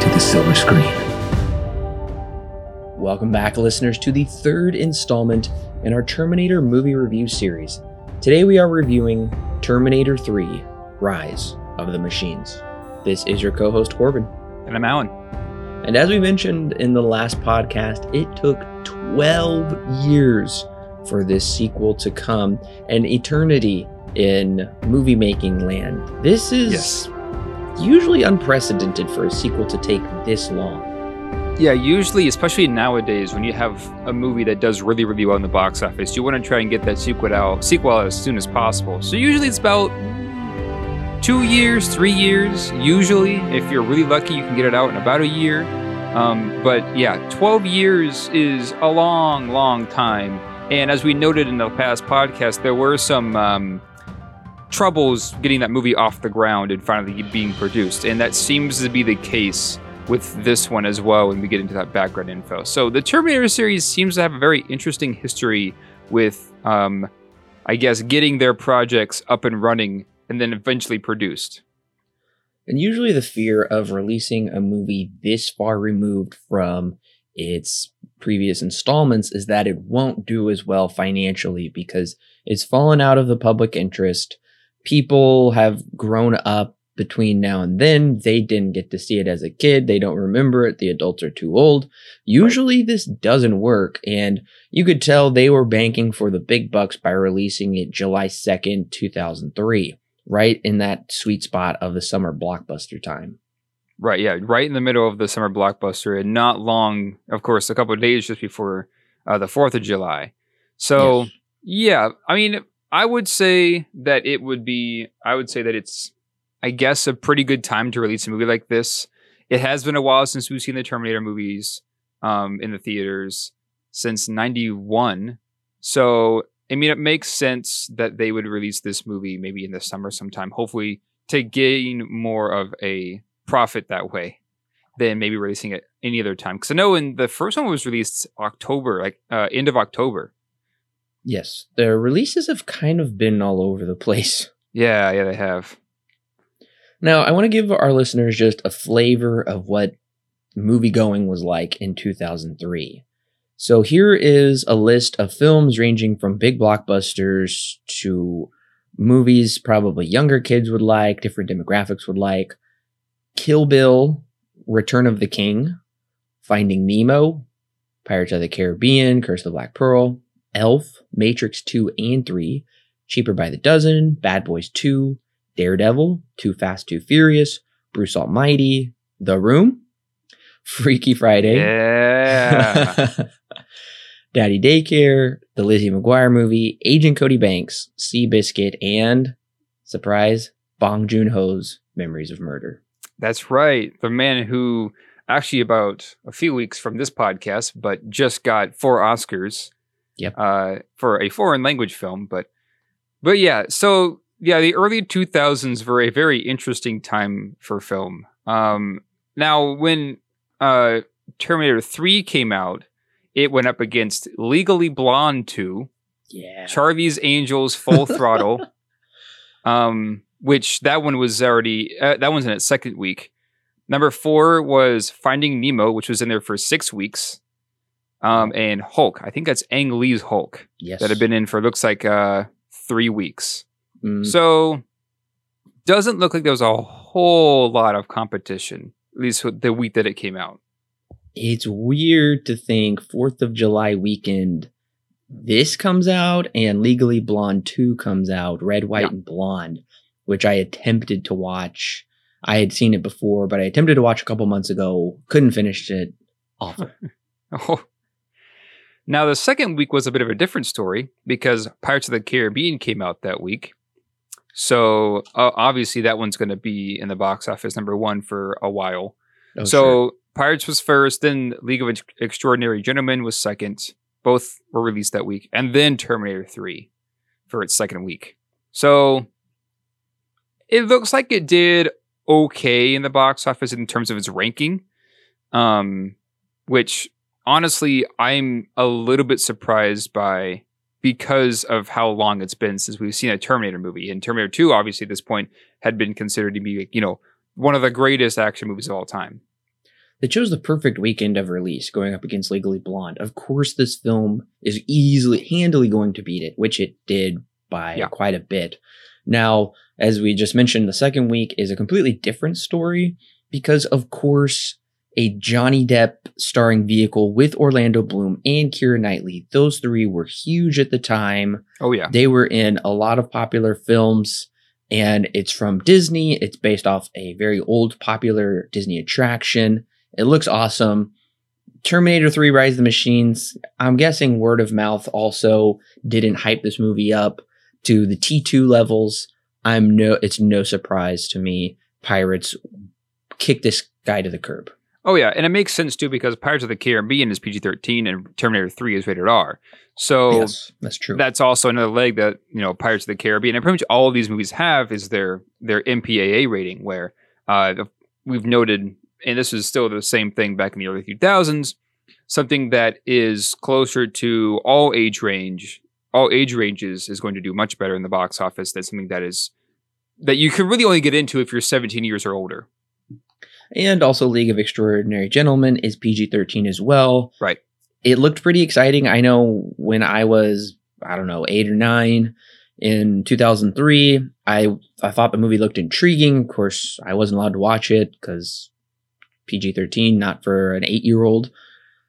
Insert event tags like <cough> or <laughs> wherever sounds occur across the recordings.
to the silver screen. Welcome back, listeners, to the third installment in our Terminator movie review series. Today we are reviewing Terminator 3 Rise of the Machines. This is your co host, Corbin. And I'm Alan. And as we mentioned in the last podcast, it took 12 years for this sequel to come, an eternity in movie making land. This is Yes. Usually unprecedented for a sequel to take this long. Yeah, usually, especially nowadays, when you have a movie that does really, really well in the box office, you want to try and get that sequel out, sequel out as soon as possible. So usually it's about two years, three years. Usually, if you're really lucky, you can get it out in about a year. Um, but yeah, 12 years is a long, long time. And as we noted in the past podcast, there were some um, troubles getting that movie off the ground and finally being produced. And that seems to be the case with this one as well when we get into that background info. So the Terminator series seems to have a very interesting history with, um, I guess, getting their projects up and running and then eventually produced. And usually the fear of releasing a movie this far removed from its previous installments is that it won't do as well financially because it's fallen out of the public interest. People have grown up between now and then. They didn't get to see it as a kid. They don't remember it. The adults are too old. Usually this doesn't work. And you could tell they were banking for the big bucks by releasing it July 2nd, 2003 right in that sweet spot of the summer blockbuster time. Right, yeah, right in the middle of the summer blockbuster, and not long, of course, a couple of days just before uh, the Fourth of July. So, Yes. yeah, I mean, I would say that it would be, I would say that it's, I guess, a pretty good time to release a movie like this. It has been a while since we've seen the Terminator movies um, in the theaters since '91, so I mean, it makes sense that they would release this movie maybe in the summer sometime, hopefully to gain more of a profit that way than maybe releasing it any other time. Because I know when the first one was released October, like uh, end of October. Yes, the releases have kind of been all over the place. <laughs> Yeah, yeah, they have. Now, I want to give our listeners just a flavor of what movie going was like in 2003. So here is a list of films ranging from big blockbusters to movies probably younger kids would like, different demographics would like. Kill Bill, Return of the King, Finding Nemo, Pirates of the Caribbean, Curse of the Black Pearl, Elf, Matrix 2 and 3, Cheaper by the Dozen, Bad Boys 2, Daredevil, Too Fast, Too Furious, Bruce Almighty, The Room, <laughs> Freaky Friday, Yeah. <laughs> Daddy Daycare, the Lizzie McGuire movie, Agent Cody Banks, Seabiscuit, and surprise, Bong Joon Ho's Memories of Murder. That's right. The man who actually about a few weeks from this podcast, but just got four Oscars. Yep. Uh, for a foreign language film, but but yeah, so yeah, the early 2000s were a very interesting time for film. Um, now when uh, Terminator 3 came out, it went up against Legally Blonde 2, Yeah. Charlie's Angels Full <laughs> Throttle, um, which that one was already uh, that one's in its second week. Number four was Finding Nemo, which was in there for six weeks, um, and Hulk. I think that's Ang Lee's Hulk yes. that had been in for looks like uh, three weeks. Mm, So doesn't look like there was a whole lot of competition, at least with the week that it came out. it's weird to think 4th of July weekend this comes out and Legally Blonde 2 comes out, Red, White, Yeah. and Blonde, which I attempted to watch. I had seen it before, but I attempted to watch a couple months ago, couldn't finish it. Awful. <laughs> Oh. Now, the second week was a bit of a different story because Pirates of the Caribbean came out that week. So, uh, obviously, that one's going to be in the box office number one for a while. Oh, so sure. Pirates was first, then League of Ex- Extraordinary Gentlemen was second. Both were released that week, and then Terminator 3 for its second week. So it looks like it did okay in the box office in terms of its ranking. Um, which honestly, I'm a little bit surprised by because of how long it's been since we've seen a Terminator movie. And Terminator 2, obviously, at this point, had been considered to be, you know, one of the greatest action movies of all time. They chose the perfect weekend of release, going up against Legally Blonde. Of course, this film is easily, handily going to beat it, which it did by Yeah. quite a bit. Now, as we just mentioned, the second week is a completely different story because, of course, a Johnny Depp starring vehicle with Orlando Bloom and Keira Knightley. Those three were huge at the time. Oh, yeah. They were in a lot of popular films, and it's from Disney. It's based off a very old, popular Disney attraction. It looks awesome. Terminator 3 Rise of the Machines, I'm guessing word of mouth also didn't hype this movie up to the T2 levels. I'm no it's no surprise to me Pirates kicked this guy to the curb. Oh, yeah. And it makes sense, too, because Pirates of the Caribbean is PG 13 and Terminator 3 is rated R. So yes, that's true. that's also another leg that you know Pirates of the Caribbean and pretty much all of these movies have is their their MPAA rating, where uh, we've noted, and this is still the same thing back in the early 2000s, something that is closer to all age range, all age ranges is going to do much better in the box office than something that is that you can really only get into if you're 17 years or older. And also, League of Extraordinary Gentlemen is PG 13 as well. Right. It looked pretty exciting. I know when I was, I don't know, eight or nine in 2003, I, I thought the movie looked intriguing. Of course, I wasn't allowed to watch it because PG 13, not for an eight year old.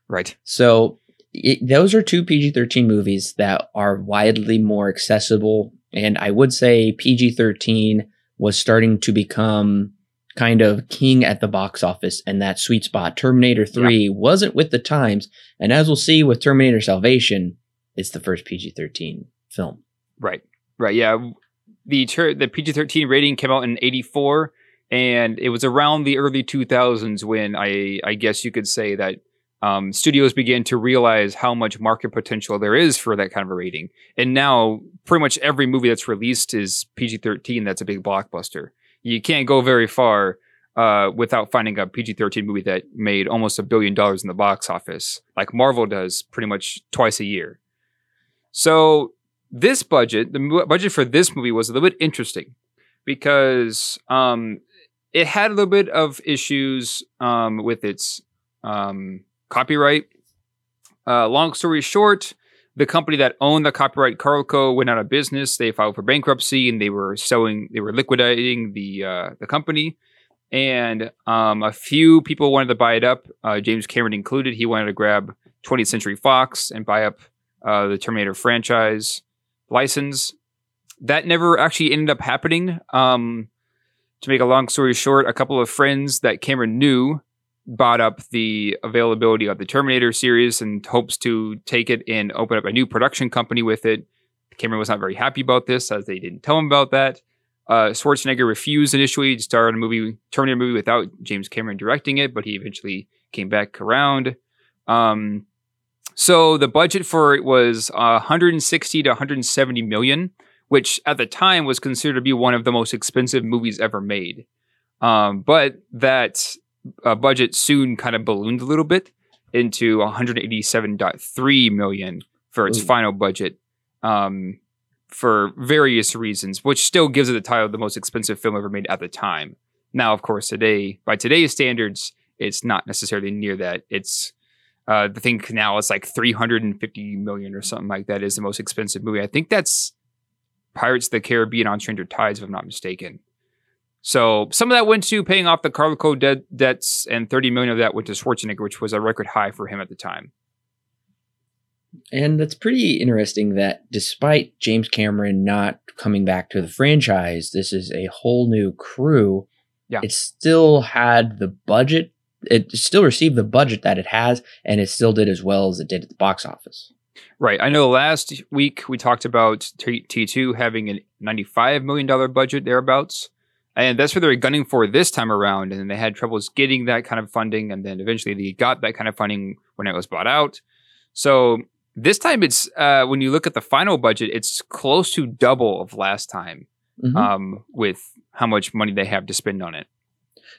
Right. So it, those are two PG 13 movies that are widely more accessible. And I would say PG 13 was starting to become kind of king at the box office and that sweet spot. Terminator 3 wasn't with the times. And as we'll see with Terminator Salvation, it's the first PG 13 film. Right. Right. Yeah. The ter- the PG thirteen rating came out in eighty four, and it was around the early two thousands when I I guess you could say that um, studios began to realize how much market potential there is for that kind of a rating. And now, pretty much every movie that's released is PG thirteen. That's a big blockbuster. You can't go very far uh, without finding a PG thirteen movie that made almost a billion dollars in the box office, like Marvel does, pretty much twice a year. So this budget, the budget for this movie was a little bit interesting because um, it had a little bit of issues um, with its um, copyright. Uh, long story short, the company that owned the copyright, Carolco, went out of business. They filed for bankruptcy and they were selling, they were liquidating the uh, the company. And um, a few people wanted to buy it up, uh, James Cameron included. He wanted to grab 20th Century Fox and buy up uh, the Terminator franchise license. That never actually ended up happening. Um, to make a long story short, a couple of friends that Cameron knew bought up the availability of the Terminator series and hopes to take it and open up a new production company with it. Cameron was not very happy about this, as they didn't tell him about that. Uh, Schwarzenegger refused initially to star in a movie, Terminator movie, without James Cameron directing it, but he eventually came back around. Um, so the budget for it was uh, 160 to 170 million, which at the time was considered to be one of the most expensive movies ever made. Um, but that uh, budget soon kind of ballooned a little bit into 187.3 million for its Ooh. final budget. Um, for various reasons, which still gives it the title of the most expensive film ever made at the time. Now, of course, today, by today's standards, it's not necessarily near that. It's uh, the thing now is like 350 million or something like that is the most expensive movie. I think that's Pirates of the Caribbean on Stranger Tides, if I'm not mistaken. So some of that went to paying off the Carolco debt debts, and 30 million of that went to Schwarzenegger, which was a record high for him at the time. And that's pretty interesting that despite James Cameron not coming back to the franchise, this is a whole new crew. Yeah. It still had the budget. It still received the budget that it has, and it still did as well as it did at the box office. Right. I know last week we talked about T- T2 having a $95 million budget thereabouts. And that's what they were gunning for this time around. And they had troubles getting that kind of funding. And then eventually they got that kind of funding when it was bought out. So this time it's, uh, when you look at the final budget, it's close to double of last time Mhm. um, with how much money they have to spend on it.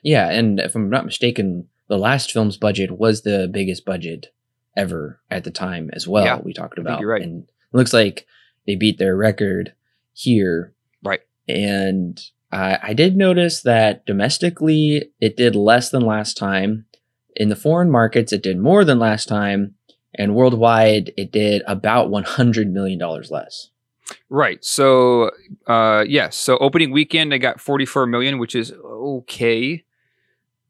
yeah, and if I'm not mistaken, the last film's budget was the biggest budget ever at the time as well. Yeah, we talked about, you're right. and it looks like they beat their record here. Right. And I, I did notice that domestically it did less than last time. In the foreign markets, it did more than last time, and worldwide, it did about one hundred million dollars less. Right. So, uh, yes. So opening weekend, I got 44 million, which is okay.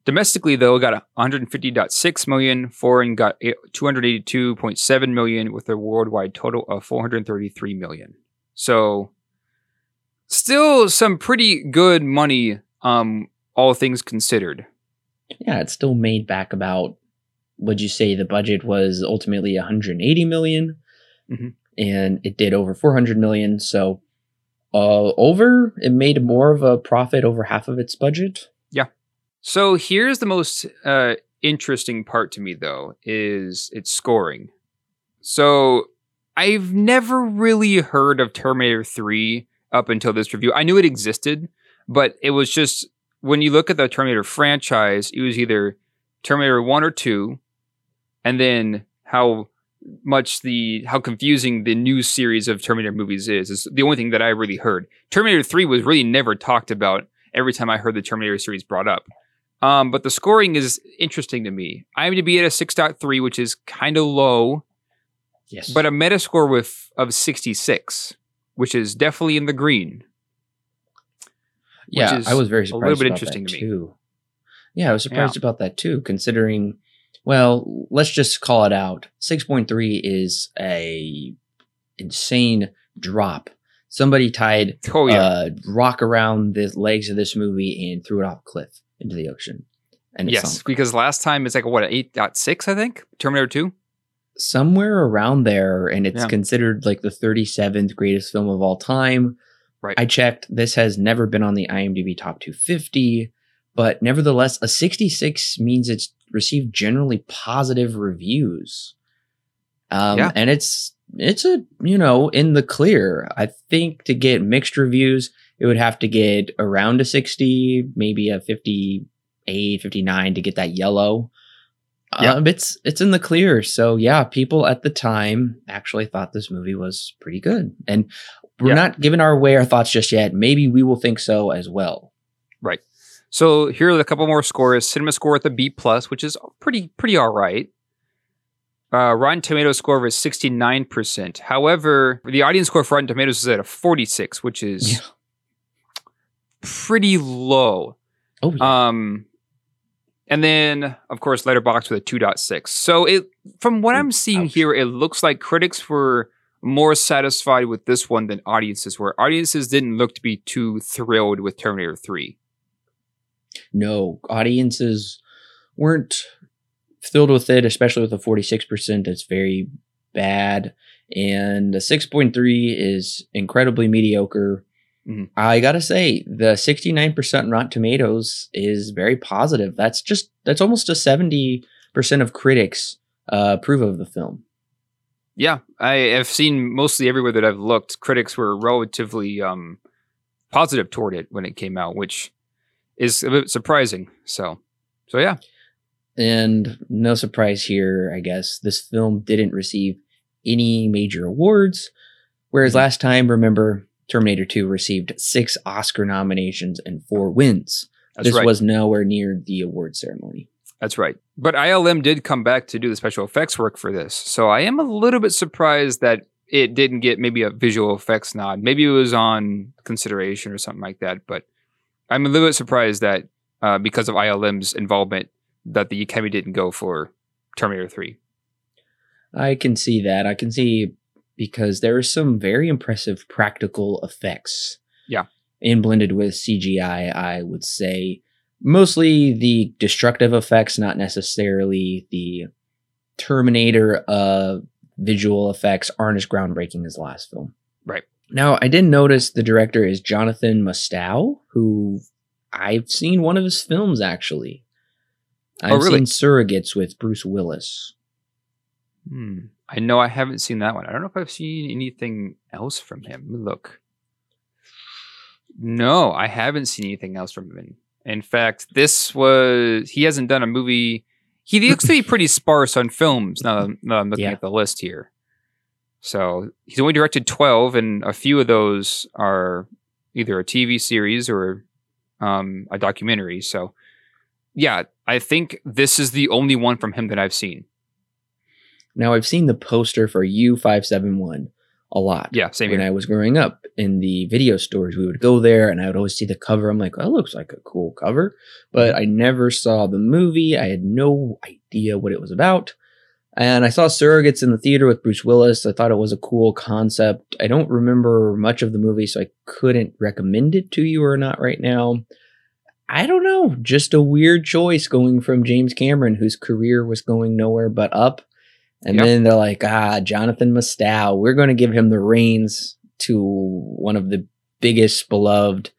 Domestically, though, got 150.6 million. Foreign got eight- 282.7 million, with a worldwide total of 433 million. So, still some pretty good money, um, all things considered. Yeah, it still made back about. Would you say the budget was ultimately 180 million, Mhm. and it did over 400 million. So, uh, over it made more of a profit over half of its budget. Yeah. So here's the most uh, interesting part to me, though, is its scoring. So I've never really heard of Terminator 3 up until this review. I knew it existed, but it was just when you look at the Terminator franchise, it was either Terminator 1 or 2, and then how much the how confusing the new series of Terminator movies is is the only thing that I really heard. Terminator 3 was really never talked about every time I heard the Terminator series brought up. Um, but the scoring is interesting to me. I'm to be at a 6.3, which is kind of low, Yes, but a Metascore with of 66, which is definitely in the green. yeah, is I was very a surprised. little bit about interesting that to me. too. Yeah, I was surprised about that too, considering. Well, let's just call it out. 6.3 is a insane drop. Somebody tied Oh yeah, uh, rock around the legs of this movie and threw it off a cliff into the ocean. And yes, because last time it's like what 8.6, I think. Terminator 2. Somewhere around there, and it's Yeah. considered like the 37th greatest film of all time. Right. I checked; this has never been on the IMDb top 250, but nevertheless, a 66 means it's received generally positive reviews. Um, Yeah. and it's it's a you know in the clear. I think to get mixed reviews, it would have to get around a 60, maybe a 58, 59 to get that yellow. Yeah. Um, it's it's in the clear. So yeah, people at the time actually thought this movie was pretty good, and we're not giving our way our thoughts just yet. Maybe we will think so as well. Right. So here are a couple more scores. Cinema score at the B plus, which is pretty pretty all right. Uh, Rotten Tomatoes score is sixty nine percent. However, the audience score for Rotten Tomatoes is at a forty six, which is Yeah. pretty low. Oh yeah, Um, and then of course Letterboxd with a two point six. So it from what I'm seeing Ouch. here, it looks like critics were more satisfied with this one than audiences were. Audiences didn't look to be too thrilled with Terminator Three. no audiences weren't filled with it, especially with a forty six percent. That's very bad, and the point three is incredibly mediocre. Mhm. I gotta say, the sixty nine percent Rotten Tomatoes is very positive. That's just that's almost a seventy percent of critics uh, approve of the film. Yeah, I have seen mostly everywhere that I've looked, critics were relatively um, positive toward it when it came out, which is a bit surprising. So, so yeah, And no surprise here, I guess, this film didn't receive any major awards. Whereas Mhm. last time, remember, Terminator 2 received six Oscar nominations and four wins. that's this right. was nowhere near the award ceremony. That's right. But ILM did come back to do the special effects work for this. So I am a little bit surprised that it didn't get maybe a visual effects nod. Maybe it was on consideration or something like that. But I'm a little bit surprised that uh, because of ILM's involvement, that the Academy didn't go for Terminator 3. I can see that. I can see because there are some very impressive practical effects. Yeah. And blended with CGI, I would say mostly the destructive effects, not necessarily the Terminator uh, visual effects aren't as groundbreaking as the last film. Right. Now, I did notice the director is Jonathan Mostow, who I've seen one of his films actually. I've Oh, really? seen Surrogates with Bruce Willis. Hmm. I know I haven't seen that one. I don't know if I've seen anything else from him. Look. No, I haven't seen anything else from him. In fact, this was he hasn't done a movie. He looks to be pretty <laughs> sparse on films. Now, that- now I'm looking Yeah. at the list here. So he's only directed twelve, and a few of those are either a TV series or um, a documentary. So, yeah, I think this is the only one from him that I've seen. Now I've seen the poster for U571 a lot. Yeah, same when here. I was growing up in the video stores, we would go there and I would always see the cover. I'm like, that looks like a cool cover. But I never saw the movie. I had no idea what it was about. And I saw Surrogates in the theater with Bruce Willis. I thought it was a cool concept. I don't remember much of the movie, so I couldn't recommend it to you or not right now. I don't know. Just a weird choice going from James Cameron, whose career was going nowhere but up. And Yep. then they're like, ah, Jonathan Mostow, we're going to give him the reins to one of the biggest beloved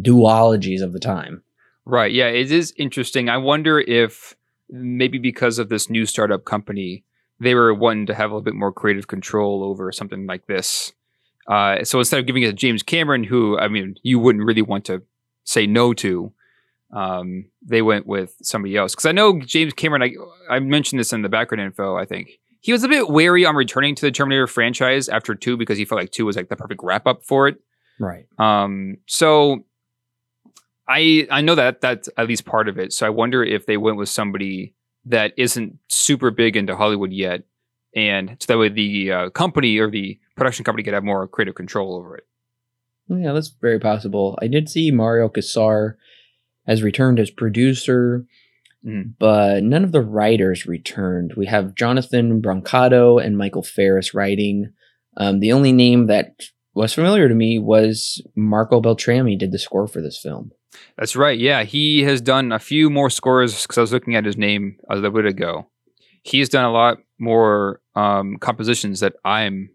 duologies of the time. Right. Yeah, it is interesting. I wonder if maybe because of this new startup company, they were wanting to have a little bit more creative control over something like this. Uh, so instead of giving it to James Cameron, who I mean, you wouldn't really want to say no to, um, they went with somebody else. Because I know James Cameron. I I mentioned this in the background info. I think he was a bit wary on returning to the Terminator franchise after two because he felt like two was like the perfect wrap up for it. Right. Um, so I I know that that's at least part of it. So I wonder if they went with somebody that isn't super big into Hollywood yet, and so that way the uh, company or the production company could have more creative control over it. Yeah, that's very possible. I did see Mario Kassar has returned as producer, Mm. but none of the writers returned. We have Jonathan Brancato and Michael Ferris writing. Um, the only name that was familiar to me was Marco Beltrami did the score for this film. That's right. Yeah, he has done a few more scores because I was looking at his name a little bit ago. He's done a lot more um, compositions that I'm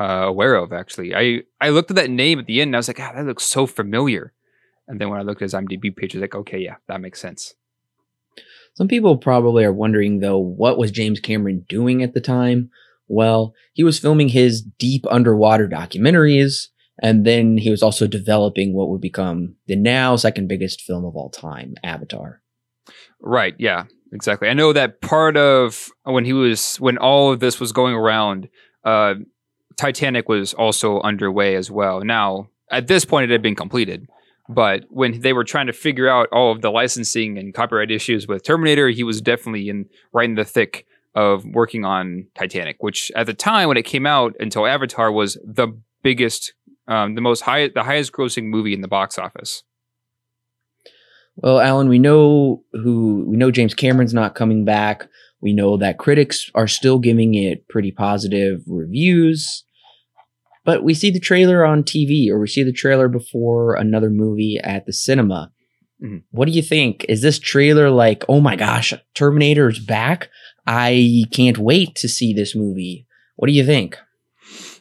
uh, aware of. Actually, I I looked at that name at the end and I was like, ah, that looks so familiar. And then when I looked at his IMDb page, I was like, okay, yeah, that makes sense. Some people probably are wondering, though, what was James Cameron doing at the time? Well, he was filming his deep underwater documentaries, and then he was also developing what would become the now second biggest film of all time, Avatar. Right. Yeah. Exactly. I know that part of when he was when all of this was going around, uh, Titanic was also underway as well. Now, at this point, it had been completed, but when they were trying to figure out all of the licensing and copyright issues with Terminator, he was definitely in right in the thick of working on Titanic, which at the time when it came out until Avatar was the biggest, um, the most high, the highest grossing movie in the box office. Well, Alan, we know who we know James Cameron's not coming back. We know that critics are still giving it pretty positive reviews. But we see the trailer on TV or we see the trailer before another movie at the cinema. Mhm. What do you think? Is this trailer like, oh my gosh, Terminator's back? I can't wait to see this movie. What do you think?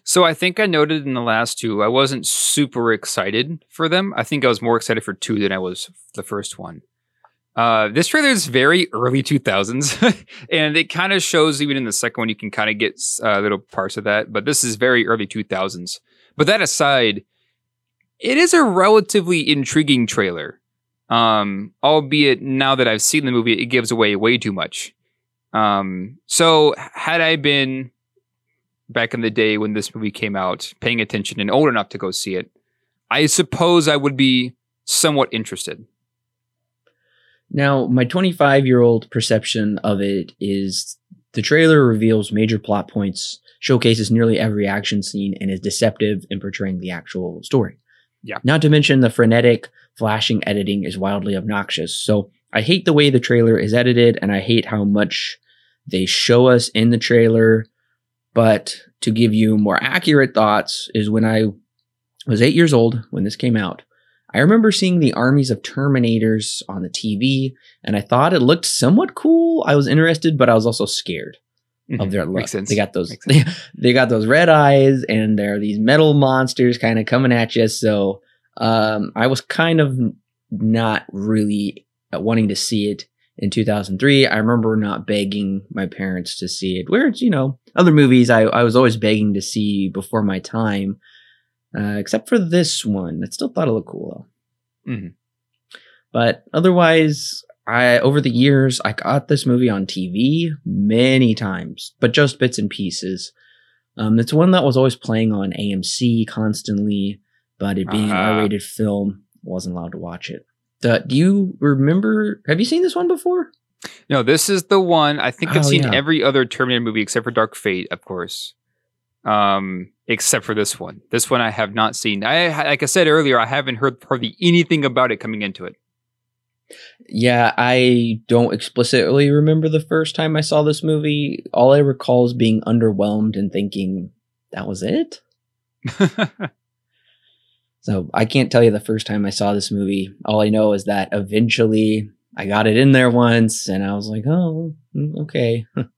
So I think I noted in the last two, I wasn't super excited for them. I think I was more excited for two than I was the first one. Uh, this trailer is very early 2000s, <laughs> and it kind of shows even in the second one, you can kind of get uh, little parts of that. But this is very early 2000s. But that aside, it is a relatively intriguing trailer. Um, albeit now that I've seen the movie, it gives away way too much. Um, so had I been back in the day when this movie came out, paying attention and old enough to go see it, I suppose I would be somewhat interested. Now, my 25 year old perception of it is the trailer reveals major plot points, showcases nearly every action scene, and is deceptive in portraying the actual story. Yeah. Not to mention the frenetic, flashing editing is wildly obnoxious. So I hate the way the trailer is edited, and I hate how much they show us in the trailer. But to give you more accurate thoughts, is when I was eight years old when this came out. I remember seeing the armies of Terminators on the TV, and I thought it looked somewhat cool. I was interested, but I was also scared of their look. Mm-hmm. Makes sense. They got those they, <laughs> they got those red eyes, and there are these metal monsters kind of coming at you. So um, I was kind of not really wanting to see it in 2003. I remember not begging my parents to see it. Whereas, you know, other movies I, I was always begging to see before my time, uh, except for this one. I still thought it looked cool though. Mhm. But otherwise, I over the years I got this movie on TV many times, but just bits and pieces. Um, it's one that was always playing on AMC constantly, but it being an Ah. R-rated film, wasn't allowed to watch it. The, do you remember? Have you seen this one before? No, this is the one. I think I've Oh, seen yeah. every other Terminator movie except for Dark Fate, of course. Um, except for this one. This one I have not seen. I like I said earlier, I haven't heard hardly anything about it coming into it. Yeah, I don't explicitly remember the first time I saw this movie. All I recall is being underwhelmed and thinking that was it. <laughs> So I can't tell you the first time I saw this movie. All I know is that eventually I got it in there once and I was like, oh, mm, okay. <laughs>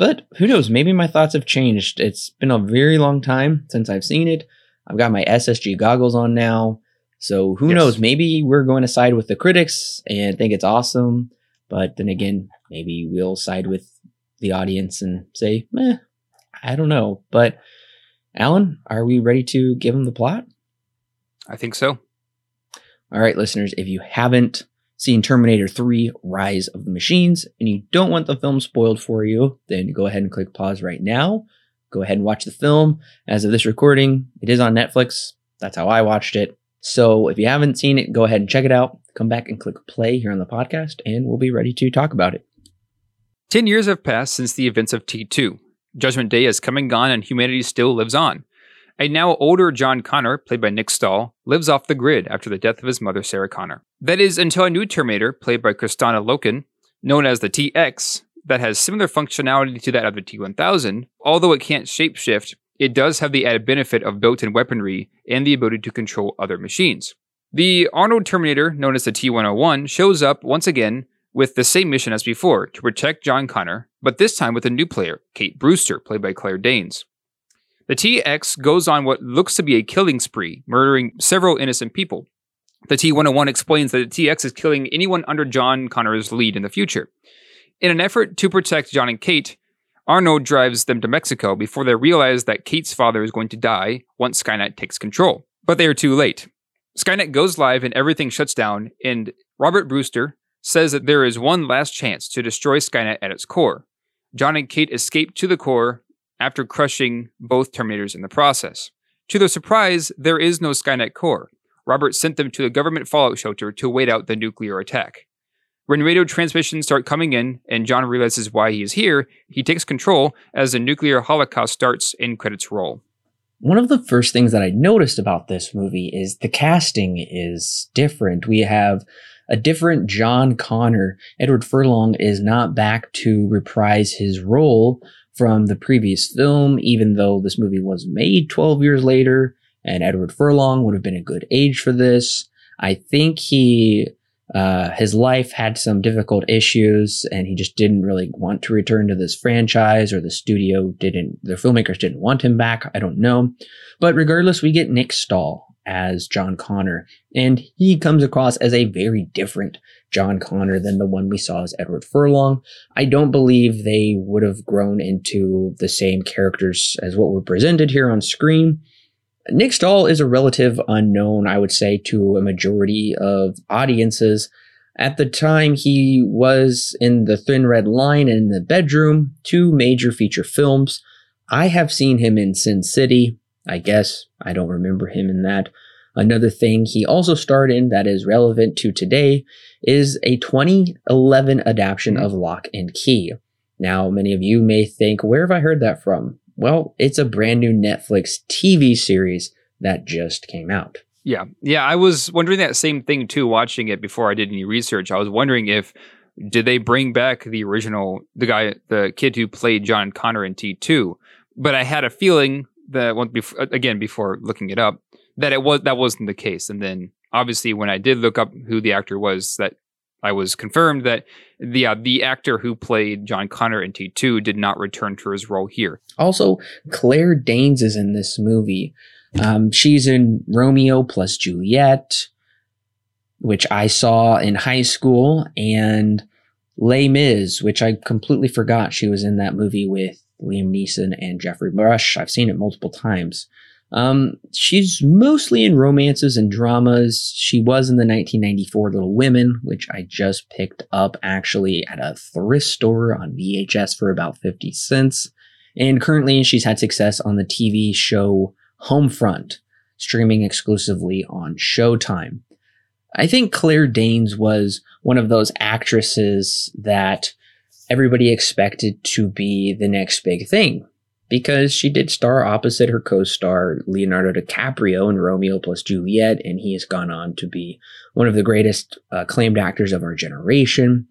but who knows? Maybe my thoughts have changed. It's been a very long time since I've seen it. I've got my SSG goggles on now. So who Yes. knows? Maybe we're going to side with the critics and think it's awesome. But then again, maybe we'll side with the audience and say, eh, I don't know. But Alan, are we ready to give him the plot? I think so. All right, listeners, if you haven't seen Terminator 3 Rise of the Machines and you don't want the film spoiled for you, then go ahead and click pause right now. Go ahead and watch the film. As of this recording, it is on Netflix. That's how I watched it. So if you haven't seen it, go ahead and check it out. Come back and click play here on the podcast, and we'll be ready to talk about it. Ten years have passed since the events of T2. Judgment Day has come and gone, and humanity still lives on. A now older John Connor, played by Nick Stahl, lives off the grid after the death of his mother, Sarah Connor. That is until a new Terminator, played by Kristanna Loken, known as the TX, that has similar functionality to that of the T1000, although it can't shapeshift, it does have the added benefit of built in weaponry and the ability to control other machines. The Arnold Terminator, known as the T101, shows up once again with the same mission as before to protect John Connor, but this time with a new player, Kate Brewster, played by Claire Danes. The TX goes on what looks to be a killing spree, murdering several innocent people. The T101 explains that the TX is killing anyone under John Connor's lead in the future. In an effort to protect John and Kate, Arnold drives them to Mexico before they realize that Kate's father is going to die once Skynet takes control. But they are too late. Skynet goes live and everything shuts down, and Robert Brewster says that there is one last chance to destroy Skynet at its core. John and Kate escape to the core after crushing both Terminators in the process. To their surprise, there is no Skynet core. Robert sent them to the government fallout shelter to wait out the nuclear attack. When radio transmissions start coming in and John realizes why he is here, he takes control as the nuclear holocaust starts and credits roll. One of the first things that I noticed about this movie is the casting is different. We have a different John Connor. Edward Furlong is not back to reprise his role from the previous film, even though this movie was made 12 years later, and Edward Furlong would have been a good age for this. I think he, uh, his life had some difficult issues, and he just didn't really want to return to this franchise, or the studio didn't, the filmmakers didn't want him back. I don't know. But regardless, we get Nick Stahl as John Connor, and he comes across as a very different John Connor than the one we saw as Edward Furlong. I don't believe they would have grown into the same characters as what were presented here on screen. Nick Stahl is a relative unknown, I would say, to a majority of audiences. At the time, he was in The Thin Red Line and In the Bedroom, two major feature films. I have seen him in Sin City. I guess I don't remember him in that. Another thing he also starred in that is relevant to today is a 2011 adaptation mm-hmm. of Locke and Key. Now, many of you may think, where have I heard that from? Well, it's a brand new Netflix TV series that just came out. Yeah. Yeah. I was wondering that same thing too, watching it before I did any research. I was wondering if did they bring back the original the guy the kid who played John Connor in T2? But I had a feeling that one before again before looking it up that it was that wasn't the case. And then obviously when I did look up who the actor was that I was confirmed that the uh, the actor who played John Connor in T2 did not return to his role here. Also, Claire Danes is in this movie. Um, she's in Romeo plus Juliet. which I saw in high school, and Les Mis, which I completely forgot she was in that movie with Liam Neeson and Geoffrey Rush. I've seen it multiple times. Um, she's mostly in romances and dramas. She was in the 1994 Little Women, which I just picked up actually at a thrift store on VHS for about 50 cents. And currently, she's had success on the TV show Homefront, streaming exclusively on Showtime. I think Claire Danes was one of those actresses that everybody expected to be the next big thing because she did star opposite her co-star Leonardo DiCaprio in Romeo plus Juliet, and he has gone on to be one of the greatest uh, acclaimed actors of our generation.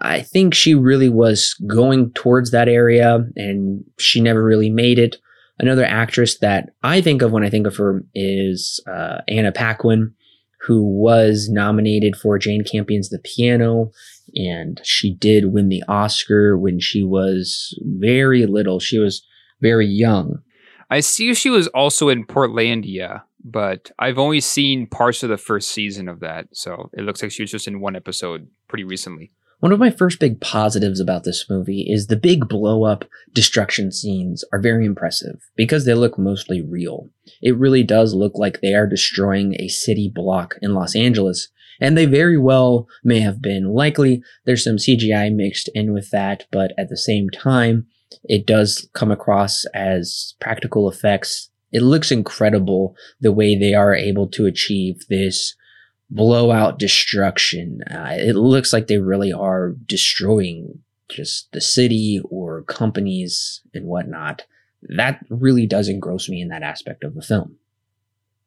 I think she really was going towards that area, and she never really made it. Another actress that I think of when I think of her is uh, Anna Paquin, who was nominated for Jane Campion's The Piano, and she did win the Oscar when she was very little. She was very young. I see she was also in Portlandia, but I've only seen parts of the first season of that, so it looks like she was just in one episode pretty recently. One of my first big positives about this movie is the big blow up destruction scenes are very impressive because they look mostly real. It really does look like they are destroying a city block in Los Angeles, and they very well may have been. Likely, there's some CGI mixed in with that, but at the same time, it does come across as practical effects. It looks incredible the way they are able to achieve this blowout destruction. Uh, it looks like they really are destroying just the city or companies and whatnot. That really does engross me in that aspect of the film.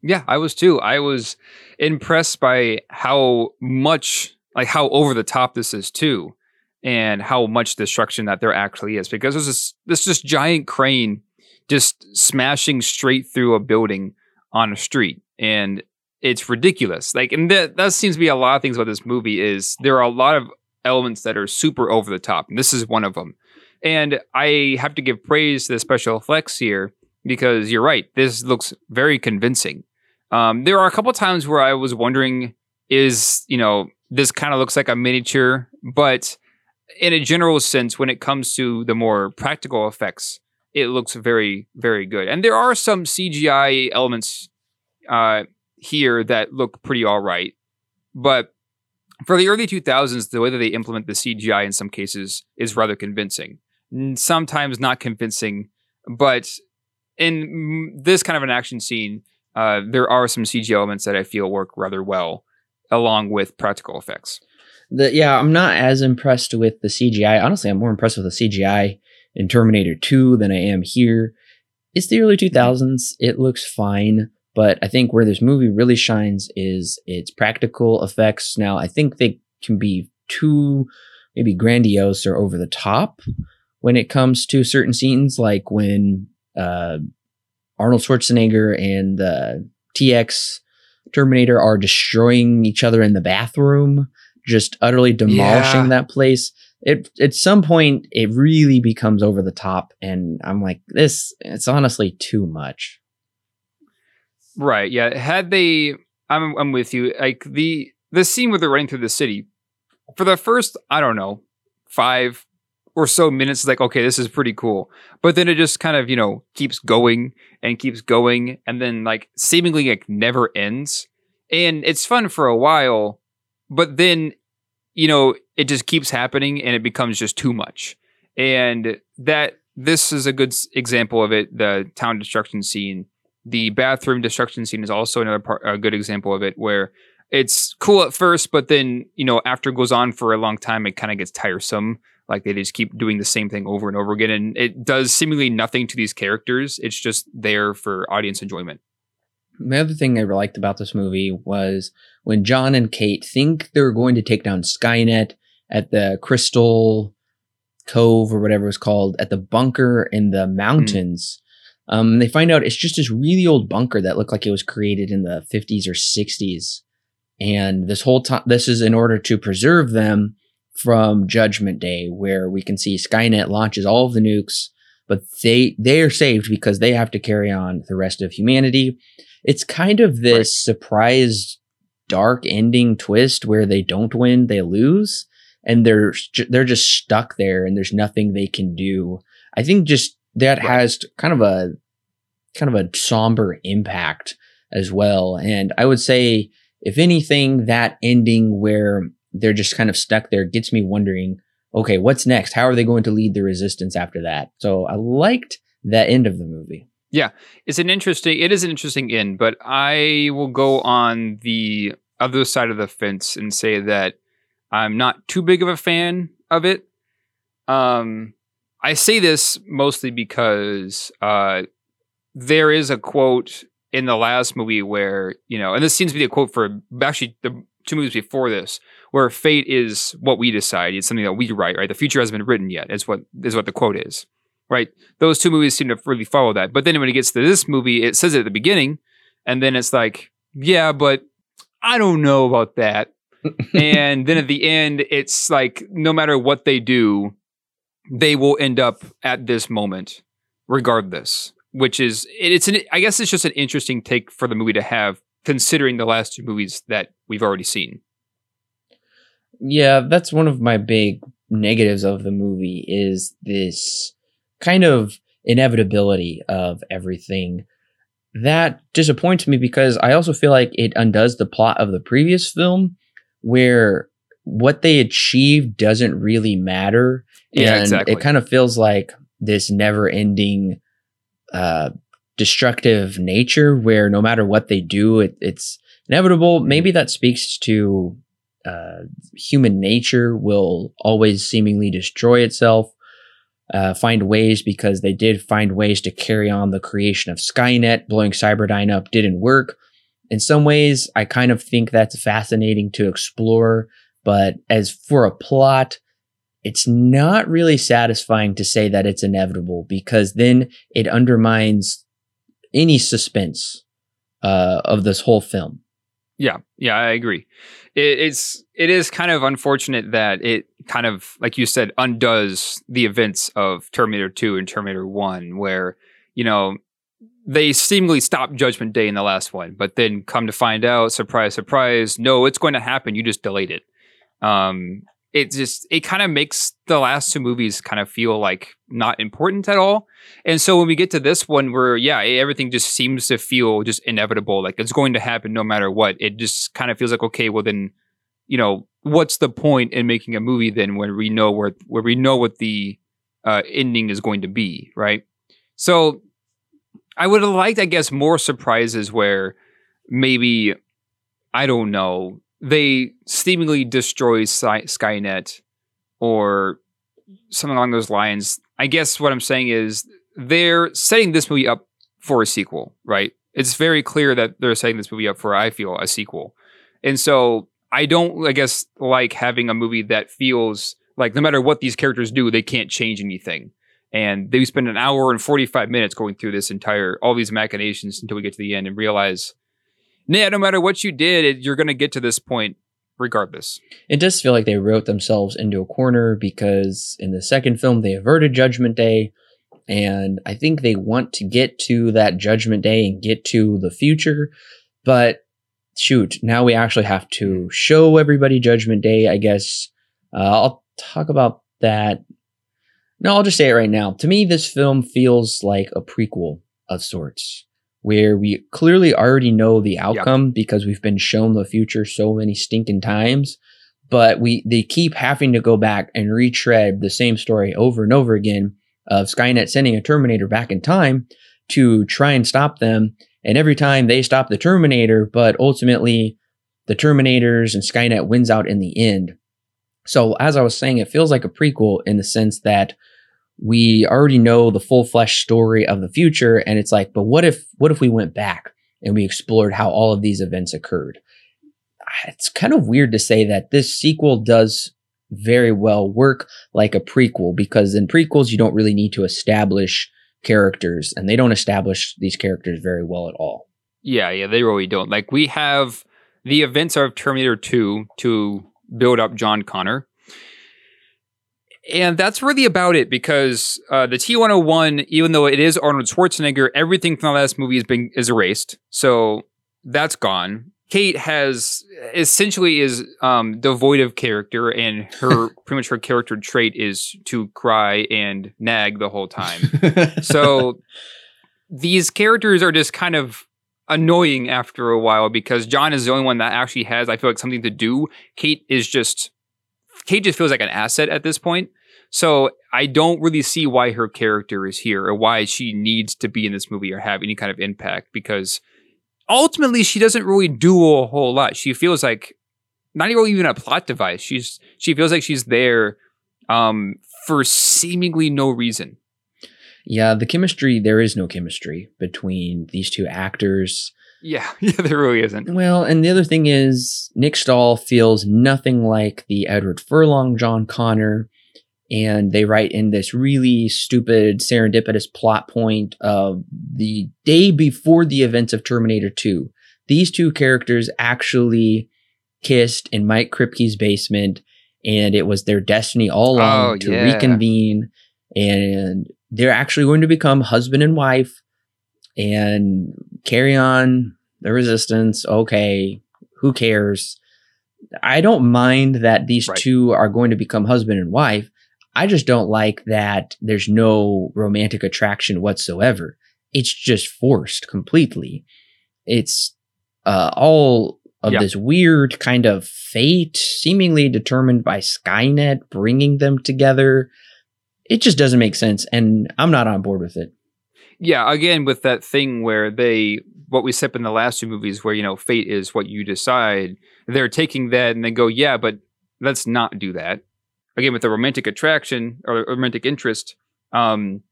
Yeah, I was too. I was impressed by how much, like how over the top this is too, and how much destruction that there actually is. Because there's this this just giant crane just smashing straight through a building on a street, and it's ridiculous. Like, and that that seems to be a lot of things about this movie is there are a lot of elements that are super over the top, and this is one of them. And I have to give praise to the special effects here because you're right. This looks very convincing. Um, there are a couple times where I was wondering, is you know, this kind of looks like a miniature, but in a general sense, when it comes to the more practical effects, it looks very, very good. And there are some CGI elements uh, here that look pretty all right. But for the early 2000s, the way that they implement the CGI in some cases is rather convincing. Sometimes not convincing, but in this kind of an action scene, uh, there are some CG elements that I feel work rather well, along with practical effects. The, yeah, I'm not as impressed with the CGI. Honestly, I'm more impressed with the CGI in Terminator 2 than I am here. It's the early 2000s. It looks fine. But I think where this movie really shines is its practical effects. Now, I think they can be too maybe grandiose or over the top when it comes to certain scenes, like when uh, Arnold Schwarzenegger and the TX Terminator are destroying each other in the bathroom, just utterly demolishing yeah. that place. It at some point it really becomes over the top, and I'm like, this. It's honestly too much. Right. Yeah. Had they, I'm, I'm with you. Like the the scene where they're running through the city, for the first, I don't know, five or so minutes, like okay, this is pretty cool. But then it just kind of you know keeps going and keeps going, and then like seemingly like never ends. And it's fun for a while, but then you know it just keeps happening, and it becomes just too much. And that this is a good example of it. The town destruction scene the bathroom destruction scene is also another part, a good example of it, where it's cool at first, but then you know after it goes on for a long time, it kind of gets tiresome. Like they just keep doing the same thing over and over again, and it does seemingly nothing to these characters. It's just there for audience enjoyment. The other thing I liked about this movie was when John and Kate think they're going to take down Skynet at the Crystal Cove or whatever it's called at the bunker in the hmm. mountains. Mm um, they find out it's just this really old bunker that looked like it was created in the 50s or 60s. And this whole time, this is in order to preserve them from Judgment Day, where we can see Skynet launches all of the nukes, but they they are saved because they have to carry on the rest of humanity. It's kind of this right. surprise dark ending twist where they don't win, they lose, and they're they're just stuck there, and there's nothing they can do. I think just that right. has kind of a kind of a somber impact as well. And I would say, if anything, that ending where they're just kind of stuck there gets me wondering, okay, what's next? How are they going to lead the resistance after that? So I liked that end of the movie. Yeah, it's an interesting. It is an interesting end, but I will go on the other side of the fence and say that I'm not too big of a fan of it. Um, I say this mostly because uh, there is a quote in the last movie where you know, and this seems to be a quote for actually the two movies before this, where fate is what we decide. It's something that we write. Right, the future hasn't been written yet. Is what is what the quote is. Right, those two movies seem to really follow that. But then when it gets to this movie, it says it at the beginning, and then it's like, yeah, but I don't know about that. <laughs> and then at the end, it's like no matter what they do, they will end up at this moment, regardless which is it's an I guess it's just an interesting take for the movie to have, considering the last two movies that we've already seen. Yeah, that's one of my big negatives of the movie is this kind of inevitability of everything. That disappoints me because I also feel like it undoes the plot of the previous film where what they achieve doesn't really matter. Yeah, and exactly. it kind of feels like this never ending uh, destructive nature where no matter what they do, it, it's inevitable. Maybe that speaks to uh, human nature will always seemingly destroy itself, uh, find ways because they did find ways to carry on the creation of Skynet. Blowing Cyberdyne up didn't work. In some ways, I kind of think that's fascinating to explore. But as for a plot, it's not really satisfying to say that it's inevitable because then it undermines any suspense uh, of this whole film. Yeah, yeah, I agree. It, it's it is kind of unfortunate that it kind of, like you said, undoes the events of Terminator Two and Terminator One, where you know they seemingly stopped Judgment Day in the last one, but then come to find out, surprise, surprise, no, it's going to happen. You just delayed it. Um, it just it kind of makes the last two movies kind of feel like not important at all. And so when we get to this one where yeah, everything just seems to feel just inevitable, like it's going to happen no matter what. It just kind of feels like okay, well then, you know, what's the point in making a movie then when we know where where we know what the uh, ending is going to be, right? So I would have liked, I guess, more surprises where maybe I don't know they seemingly destroy Sky- Skynet or something along those lines. I guess what I'm saying is they're setting this movie up for a sequel, right? It's very clear that they're setting this movie up for, I feel, a sequel. And so I don't, I guess, like having a movie that feels like no matter what these characters do, they can't change anything. And they spend an hour and 45 minutes going through this entire, all these machinations until we get to the end and realize yeah, no matter what you did, you're going to get to this point regardless. It does feel like they wrote themselves into a corner because in the second film, they averted Judgment Day. And I think they want to get to that Judgment Day and get to the future. But shoot, now we actually have to show everybody Judgment Day, I guess. Uh, I'll talk about that. No, I'll just say it right now. To me, this film feels like a prequel of sorts where we clearly already know the outcome yep. because we've been shown the future so many stinking times but we they keep having to go back and retread the same story over and over again of Skynet sending a Terminator back in time to try and stop them and every time they stop the Terminator but ultimately the Terminators and Skynet wins out in the end. So as I was saying it feels like a prequel in the sense that we already know the full flesh story of the future and it's like but what if what if we went back and we explored how all of these events occurred? Ah, it's kind of weird to say that this sequel does very well work like a prequel because in prequels you don't really need to establish characters and they don't establish these characters very well at all yeah yeah they really don't like we have the events of terminator 2 to build up john connor and that's really about it because uh, the T101, even though it is Arnold Schwarzenegger, everything from the last movie has been is erased. So that's gone. Kate has essentially is um, devoid of character, and her pretty much her character trait is to cry and nag the whole time. <laughs> so these characters are just kind of annoying after a while because John is the only one that actually has, I feel like, something to do. Kate is just Kate just feels like an asset at this point. So I don't really see why her character is here or why she needs to be in this movie or have any kind of impact because ultimately she doesn't really do a whole lot. She feels like not even a plot device. She's she feels like she's there um, for seemingly no reason. Yeah, the chemistry there is no chemistry between these two actors. Yeah, <laughs> yeah, there really isn't. Well, and the other thing is Nick Stahl feels nothing like the Edward Furlong John Connor and they write in this really stupid serendipitous plot point of the day before the events of Terminator 2. These two characters actually kissed in Mike Kripke's basement, and it was their destiny all oh, along oh, to yeah. reconvene, and they're actually going to become husband and wife and carry on the resistance. Okay, who cares? I don't mind that these right. two are going to become husband and wife. I just don't like that there's no romantic attraction whatsoever. It's just forced completely. It's uh, all of this weird kind of fate, seemingly determined by Skynet, bringing them together. It just doesn't make sense, and I'm not on board with it. Yeah, again, with that thing where they, what we said in the last two movies, where, you know, fate is what you decide, they're taking that and they go, yeah, but let's not do that again with the romantic attraction or romantic interest um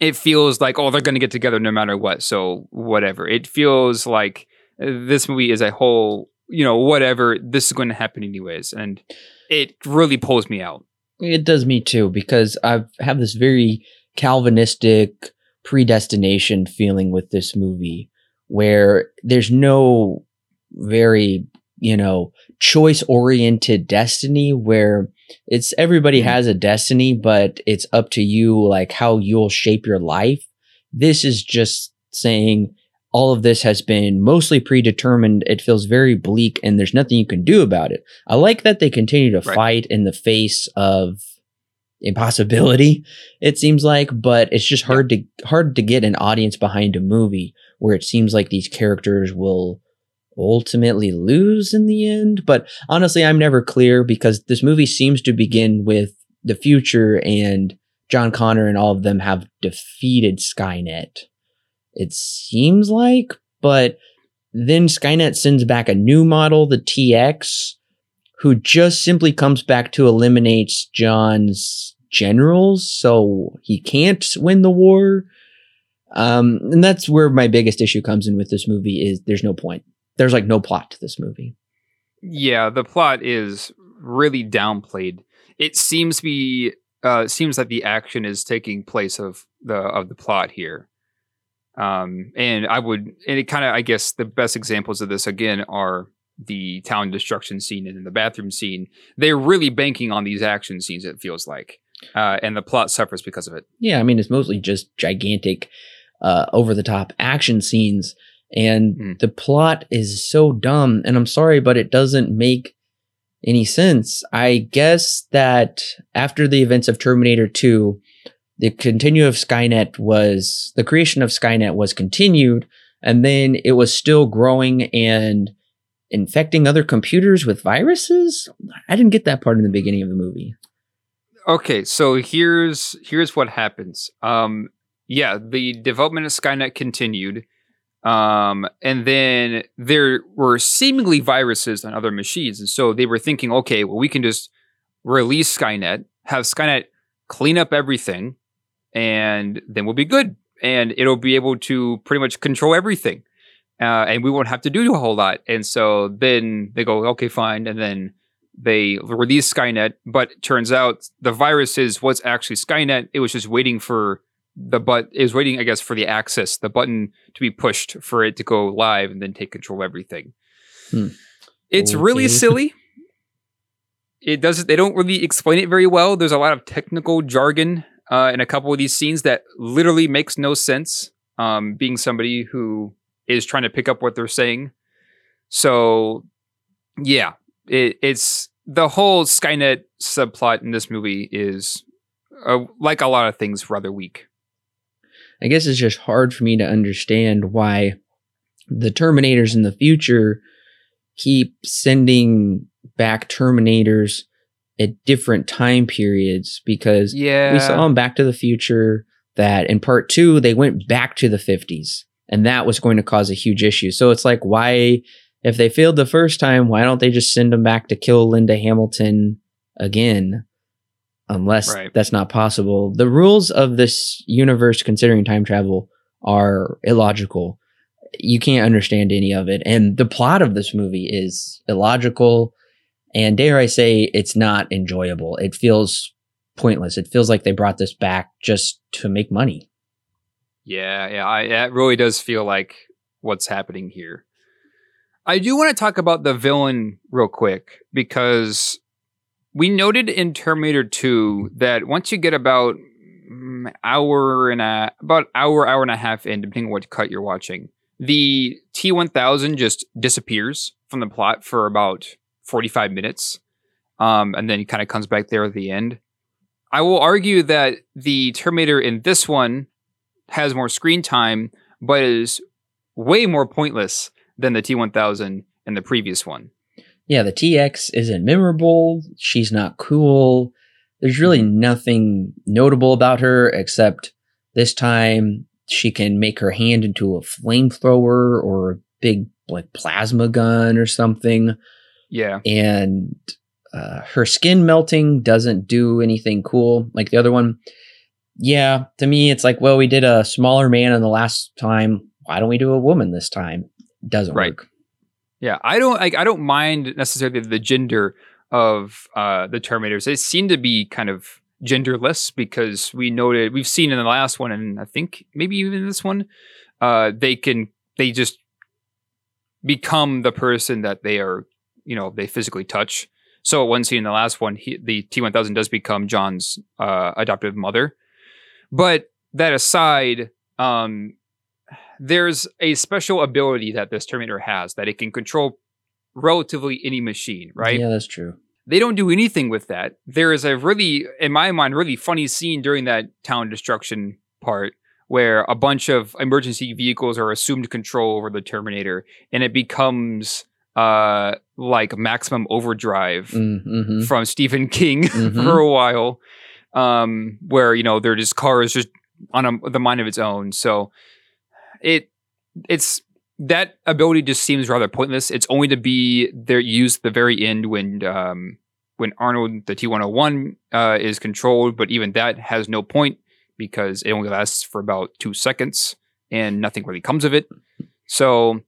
it feels like oh they're going to get together no matter what so whatever. It feels like uh, this movie is a whole you know whatever this is going to happen anyways and it really pulls me out. It does me too because i have this very calvinistic predestination feeling with this movie where there's no very you know choice oriented destiny where it's everybody mm-hmm. has a destiny, but it's up to you, like how you'll shape your life. This is just saying all of this has been mostly predetermined. It feels very bleak and there's nothing you can do about it. I like that they continue to right. fight in the face of impossibility, it seems like, but it's just hard to hard to get an audience behind a movie where it seems like these characters will ultimately lose in the end. But honestly, I'm never clear because this movie seems to begin with the future and John Connor and all of them have defeated Skynet. It seems like, but then Skynet sends back a new model, the TX, who just simply comes back to eliminate John's generals, so he can't win the war. Um, and that's where my biggest issue comes in with this movie is there's no point there's like no plot to this movie. Yeah, the plot is really downplayed. It seems to be uh seems that the action is taking place of the of the plot here. Um and I would and it kind of I guess the best examples of this again are the town destruction scene and the bathroom scene. They're really banking on these action scenes it feels like. Uh and the plot suffers because of it. Yeah, I mean it's mostly just gigantic uh over the top action scenes and mm. the plot is so dumb. And I'm sorry, but it doesn't make any sense. I guess that after the events of Terminator 2, the continue of Skynet was the creation of Skynet was continued, and then it was still growing and infecting other computers with viruses. I didn't get that part in the beginning of the movie. Okay, so here's here's what happens. Um, yeah, the development of Skynet continued um, and then there were seemingly viruses on other machines. And so they were thinking, okay, well, we can just release Skynet, have Skynet clean up everything, and then we'll be good. And it'll be able to pretty much control everything. Uh, and we won't have to do a whole lot. And so then they go, okay, fine. And then they release Skynet, but turns out the virus is what's actually Skynet. It was just waiting for the but is waiting, I guess, for the access, the button to be pushed for it to go live and then take control of everything. Hmm. It's okay. really <laughs> silly. It doesn't. They don't really explain it very well. There's a lot of technical jargon uh, in a couple of these scenes that literally makes no sense. Um, being somebody who is trying to pick up what they're saying, So, yeah, it, it's the whole Skynet subplot in this movie is uh, like a lot of things rather weak. I guess it's just hard for me to understand why the Terminators in the future keep sending back Terminators at different time periods because Yeah, we saw in Back to the Future that in part two, they went back to the 50s and that was going to cause a huge issue. So it's like, why, if they failed the first time, why don't they just send them back to kill Linda Hamilton again? Unless Right. that's not possible. The rules of this universe considering time travel are illogical. You can't understand any of it. And the plot of this movie is illogical. And dare I say, it's not enjoyable. It feels pointless. It feels like they brought this back just to make money. Yeah, yeah, I, it really does feel like what's happening here. I do want to talk about the villain real quick because we noted in Terminator 2 that once you get about mm, hour and a about hour hour and a half in, depending on what cut you're watching, the T1000 just disappears from the plot for about 45 minutes, um, and then he kind of comes back there at the end. I will argue that the Terminator in this one has more screen time, but is way more pointless than the T1000 in the previous one. Yeah, the TX isn't memorable. She's not cool. There's really nothing notable about her except this time she can make her hand into a flamethrower or a big like plasma gun or something. Yeah. and uh, her skin melting doesn't do anything cool like the other one. Yeah, to me, it's like, well, we did a smaller man in the last time. Why don't we do a woman this time? Doesn't Right. work. Yeah. I don't like I don't mind necessarily the gender of uh the Terminators. They seem to be kind of genderless because we noted we've seen in the last one and I think maybe even this one, uh they can they just become the person that they are, you know, they physically touch. So at one scene in the last one, he, the T1000 does become John's uh, adoptive mother. But that aside, um, there's a special ability that this Terminator has that it can control relatively any machine, right? Yeah, that's true. They don't do anything with that. There is a really, in my mind, really funny scene during that town destruction part where a bunch of emergency vehicles are assumed control over the Terminator, and it becomes uh like maximum overdrive Mm-hmm. from Stephen King <laughs> Mhm. for a while, um, where you know they're just cars just on a, the mind of its own. So it it's that ability just seems rather pointless. It's only to be there used the very end when um, when Arnold the T one hundred one uh is controlled, but even that has no point because it only lasts for about two seconds and nothing really comes of it. So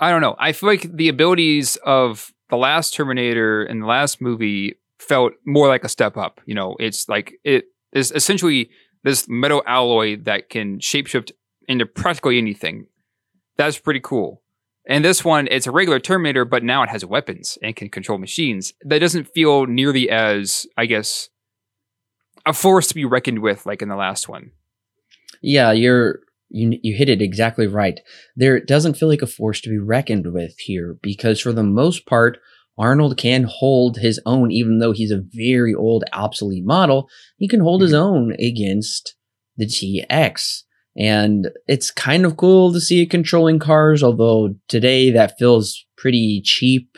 I don't know. I feel like the abilities of the last Terminator and the last movie felt more like a step up. You know, it's like it is essentially this metal alloy that can shapeshift into practically anything. That's pretty cool. And this one, it's a regular Terminator, but now it has weapons and can control machines. That doesn't feel nearly as, I guess, a force to be reckoned with like in the last one. Yeah, you're you you hit it exactly right. There it doesn't feel like a force to be reckoned with here because for the most part, Arnold can hold his own, even though he's a very old, obsolete model. He can hold his mm-hmm. own against the TX. And it's kind of cool to see it controlling cars, although today that feels pretty cheap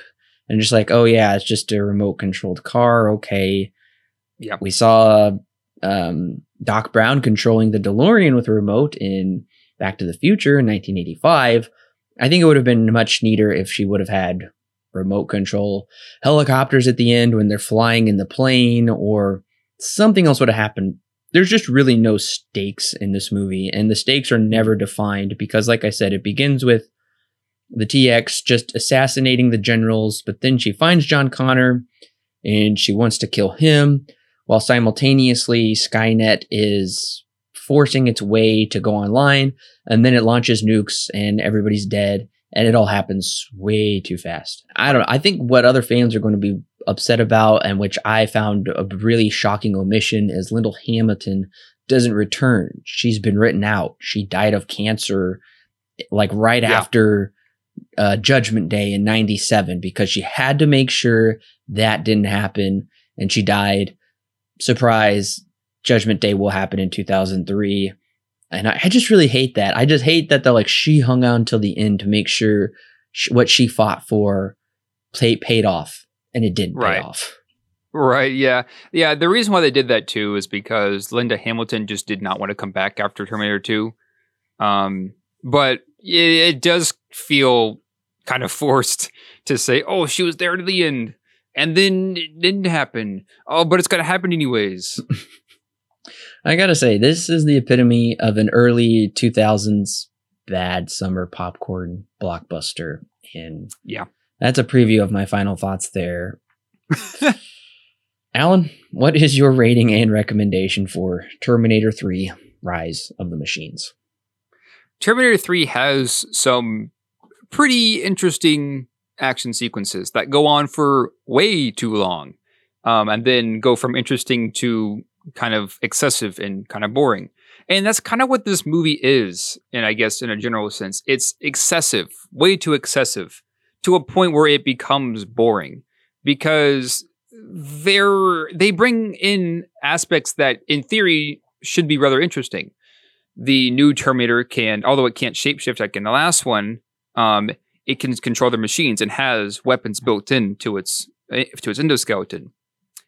and just like, oh yeah, it's just a remote controlled car. Okay. Yeah. We saw um, Doc Brown controlling the DeLorean with a remote in Back to the Future in 1985. I think it would have been much neater if she would have had remote control helicopters at the end when they're flying in the plane or something else would have happened. There's just really no stakes in this movie, and the stakes are never defined because, like I said, it begins with the TX just assassinating the generals, but then she finds John Connor and she wants to kill him while simultaneously Skynet is forcing its way to go online, and then it launches nukes and everybody's dead, and it all happens way too fast. I don't know. I think what other fans are going to be upset about, and which I found a really shocking omission, is Linda Hamilton doesn't return. She's been written out. She died of cancer, like right Yeah. after uh, Judgment Day in 97 because she had to make sure that didn't happen and she died. Surprise, Judgment Day will happen in 2003. And I, I just really hate that. I just hate that the like she hung on until the end to make sure she, what she fought for paid off, and it didn't Right. pay off. Right. Yeah. Yeah. The reason why they did that too is because Linda Hamilton just did not want to come back after Terminator 2. Um, but it, it does feel kind of <laughs> forced to say, oh, she was there to the end. And then it didn't happen. Oh, but it's going to happen anyways. <laughs> I gotta say, this is the epitome of an early 2000s bad summer popcorn blockbuster. And Yeah. That's a preview of my final thoughts there. <laughs> Alan, what is your rating and recommendation for Terminator 3 Rise of the Machines? Terminator 3 has some pretty interesting action sequences that go on for way too long um, and then go from interesting to kind of excessive and kind of boring. And that's kind of what this movie is, and I guess in a general sense, it's excessive, way too excessive, to a point where it becomes boring because they're they bring in aspects that in theory should be rather interesting the new Terminator can, although it can't shapeshift like in the last one, um, it can control the machines and has weapons built into its eh, to its endoskeleton.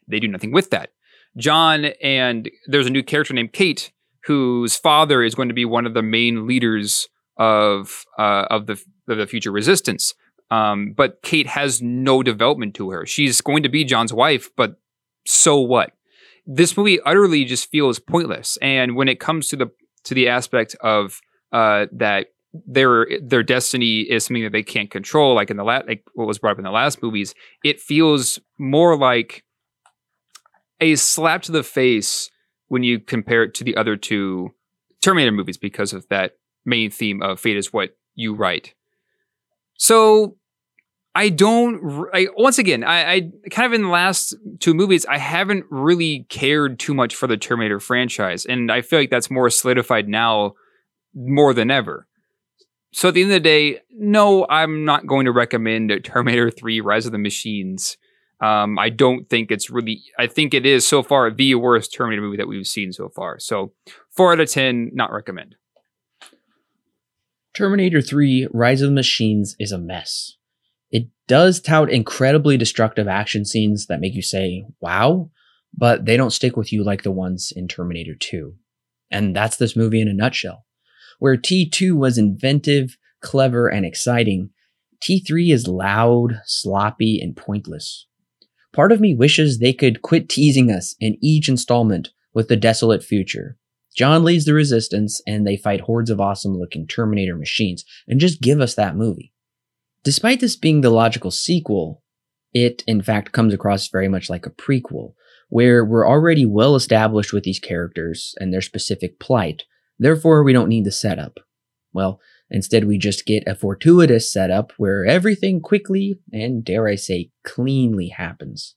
They do nothing with that. John and there's a new character named Kate, whose father is going to be one of the main leaders of uh, of the of the future resistance. Um, but Kate has no development to her. She's going to be John's wife, but so what? This movie utterly just feels pointless. And when it comes to the to the aspect of uh, that their their destiny is something that they can't control, like in the last, like what was brought up in the last movies, it feels more like a slap to the face when you compare it to the other two Terminator movies because of that main theme of fate is what you write. So I don't. I, once again, I, I kind of in the last two movies, I haven't really cared too much for the Terminator franchise, and I feel like that's more solidified now more than ever. So at the end of the day, no, I'm not going to recommend <laughs> Terminator 3: Rise of the Machines. Um, I don't think it's really. I think it is so far the worst Terminator movie that we've seen so far. So four out of ten, not recommend. Terminator 3 Rise of the Machines is a mess. Does tout incredibly destructive action scenes that make you say, wow, but they don't stick with you like the ones in Terminator 2. And that's this movie in a nutshell. Where T2 was inventive, clever, and exciting, T3 is loud, sloppy, and pointless. Part of me wishes they could quit teasing us in each installment with the desolate future. John leads the resistance and they fight hordes of awesome looking Terminator machines and just give us that movie. Despite this being the logical sequel, it in fact comes across very much like a prequel, where we're already well established with these characters and their specific plight, therefore we don't need the setup. Well, instead we just get a fortuitous setup where everything quickly and dare I say cleanly happens.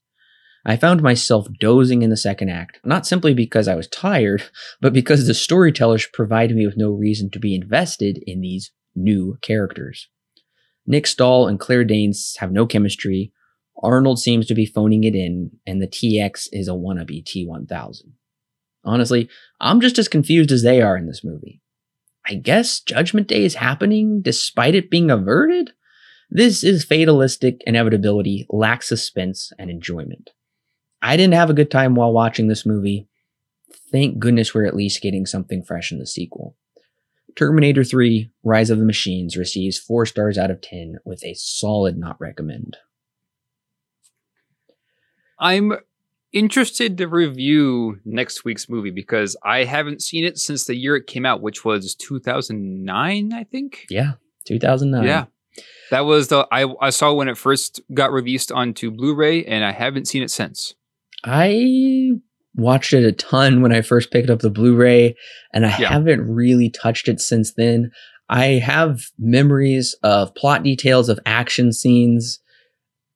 I found myself dozing in the second act, not simply because I was tired, <laughs> but because the storytellers provided me with no reason to be invested in these new characters. Nick Stahl and Claire Danes have no chemistry. Arnold seems to be phoning it in, and the TX is a wannabe T1000. Honestly, I'm just as confused as they are in this movie. I guess Judgment Day is happening despite it being averted? This is fatalistic inevitability, lacks suspense and enjoyment. I didn't have a good time while watching this movie. Thank goodness we're at least getting something fresh in the sequel. Terminator 3 Rise of the Machines receives 4 stars out of 10 with a solid not recommend. I'm interested to review next week's movie because I haven't seen it since the year it came out, which was 2009, I think. Yeah, 2009. Yeah. That was the I, I saw when it first got released onto Blu-ray, and I haven't seen it since. I watched it a ton when I first picked up the Blu-ray, and I Yeah. haven't really touched it since then. I have memories of plot details of action scenes.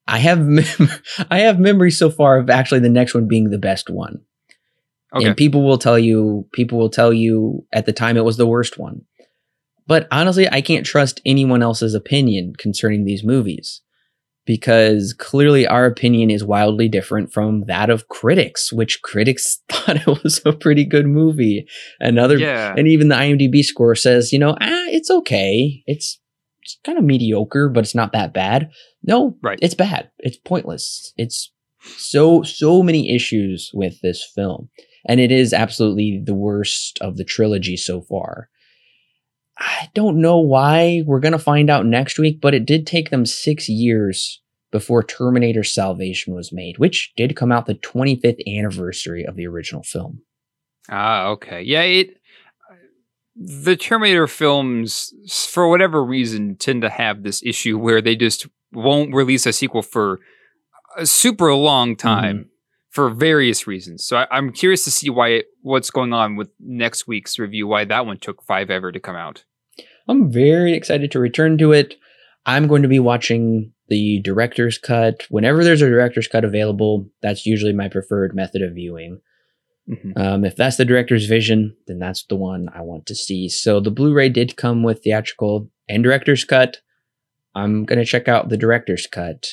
I have <laughs> mem- I have memories so far of actually the next one being the best one. Okay. And people will tell you, people will tell you at the time it was the worst one. But honestly, I can't trust anyone else's opinion concerning these movies because clearly our opinion is wildly different from that of critics, which critics <laughs> thought it was a pretty good movie. Another, Yeah. and even the IMDb score says, you know, ah, it's okay. It's, it's kind of mediocre, but it's not that bad. No, Right. it's bad. It's pointless. It's so so many issues with this film, and it is absolutely the worst of the trilogy so far. I don't know why. We're gonna find out next week, but it did take them six years before Terminator Salvation was made, which did come out the 25th anniversary of the original film. Ah, okay. Yeah, it the Terminator films for whatever reason tend to have this issue where they just won't release a sequel for a super long time for various reasons. So I, I'm curious to see why what's going on with next week's review, why that one took five ever to come out. I'm very excited to return to it. I'm going to be watching the director's cut. Whenever there's a director's cut available, that's usually my preferred method of viewing. Mhm. Um, if that's the director's vision, then that's the one I want to see. So the Blu-ray did come with theatrical and director's cut. I'm gonna check out the director's cut.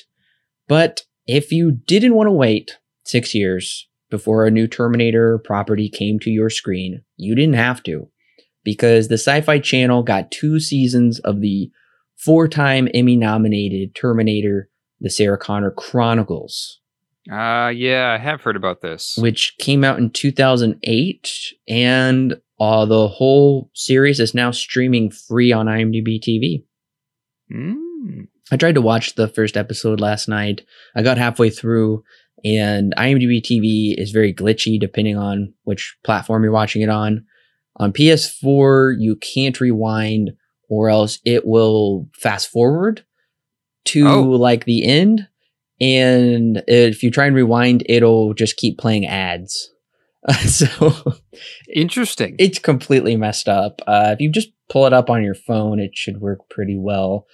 But if you didn't want to wait six years before a new Terminator property came to your screen, you didn't have to, because the Sci-Fi Channel got two seasons of the four-time Emmy-nominated Terminator: The Sarah Connor Chronicles Uh yeah, I have heard about this. which came out in 2008 and uh, the whole series is now streaming free on imdb tv Mm. i tried to watch the first episode last night i got halfway through and imdb tv is very glitchy depending on which platform you're watching it on on ps4 you can't rewind or else it will fast forward to Oh. like the end and if you try and rewind it'll just keep playing ads <laughs> so Interesting. it's completely messed up. Uh, if you just pull it up on your phone, it should work pretty well.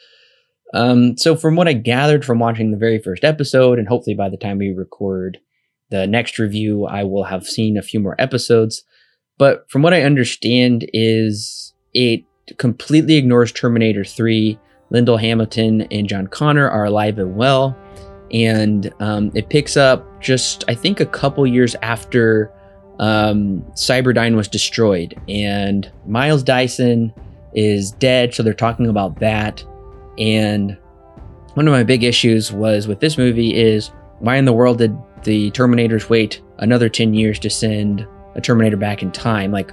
Um, so, from what I gathered from watching the very first episode, and hopefully by the time we record the next review, I will have seen a few more episodes. But from what I understand, is it completely ignores Terminator 3. Linda Hamilton and John Connor are alive and well, and um, it picks up just I think a couple years after um, Cyberdyne was destroyed, and Miles Dyson is dead. So they're talking about that. And one of my big issues was with this movie is why in the world did the Terminators wait another 10 years to send a Terminator back in time? Like,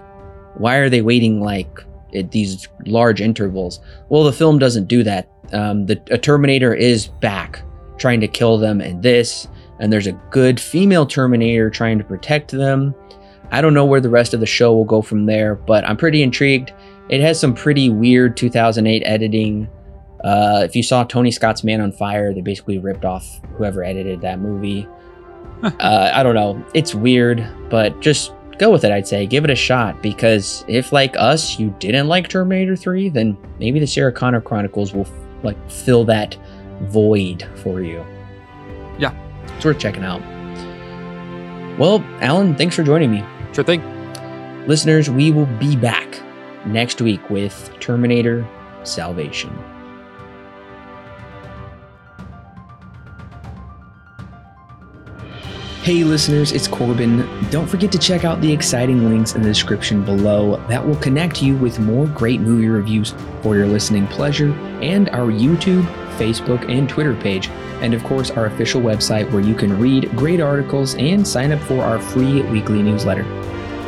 why are they waiting like at these large intervals? Well, the film doesn't do that. Um, the a Terminator is back trying to kill them and this, and there's a good female Terminator trying to protect them. I don't know where the rest of the show will go from there, but I'm pretty intrigued. It has some pretty weird 2008 editing. Uh, if you saw Tony Scott's Man on Fire, they basically ripped off whoever edited that movie. uh, I don't know. It's weird, but just go with it, I'd say. Give it a shot because if, like us, you didn't like Terminator 3, then maybe the Sarah Connor Chronicles will like fill that void for you. Yeah. It's worth checking out. Well, Alan, thanks for joining me. Sure thing. Listeners, we will be back next week with Terminator Salvation. Hey listeners, it's Corbin. Don't forget to check out the exciting links in the description below that will connect you with more great movie reviews for your listening pleasure and our YouTube, Facebook, and Twitter page. And of course, our official website where you can read great articles and sign up for our free weekly newsletter.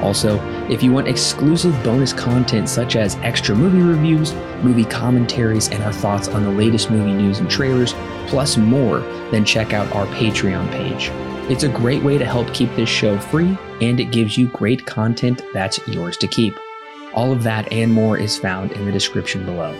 Also, if you want exclusive bonus content such as extra movie reviews, movie commentaries, and our thoughts on the latest movie news and trailers, plus more, then check out our Patreon page. It's a great way to help keep this show free, and it gives you great content that's yours to keep. All of that and more is found in the description below.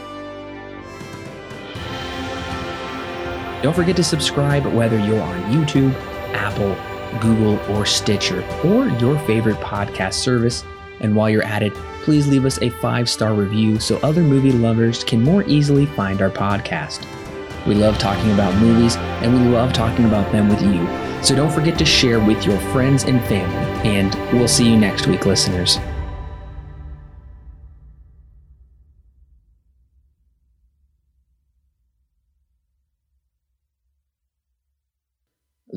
Don't forget to subscribe whether you're on YouTube, Apple, Google, or Stitcher, or your favorite podcast service. And while you're at it, please leave us a five star review so other movie lovers can more easily find our podcast. We love talking about movies, and we love talking about them with you. So don't forget to share with your friends and family. And we'll see you next week, listeners.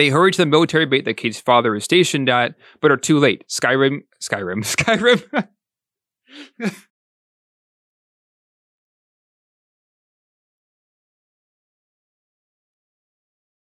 They hurry to the military base that Kate's father is stationed at, but are too late. Skyrim, Skyrim, <laughs> Skyrim.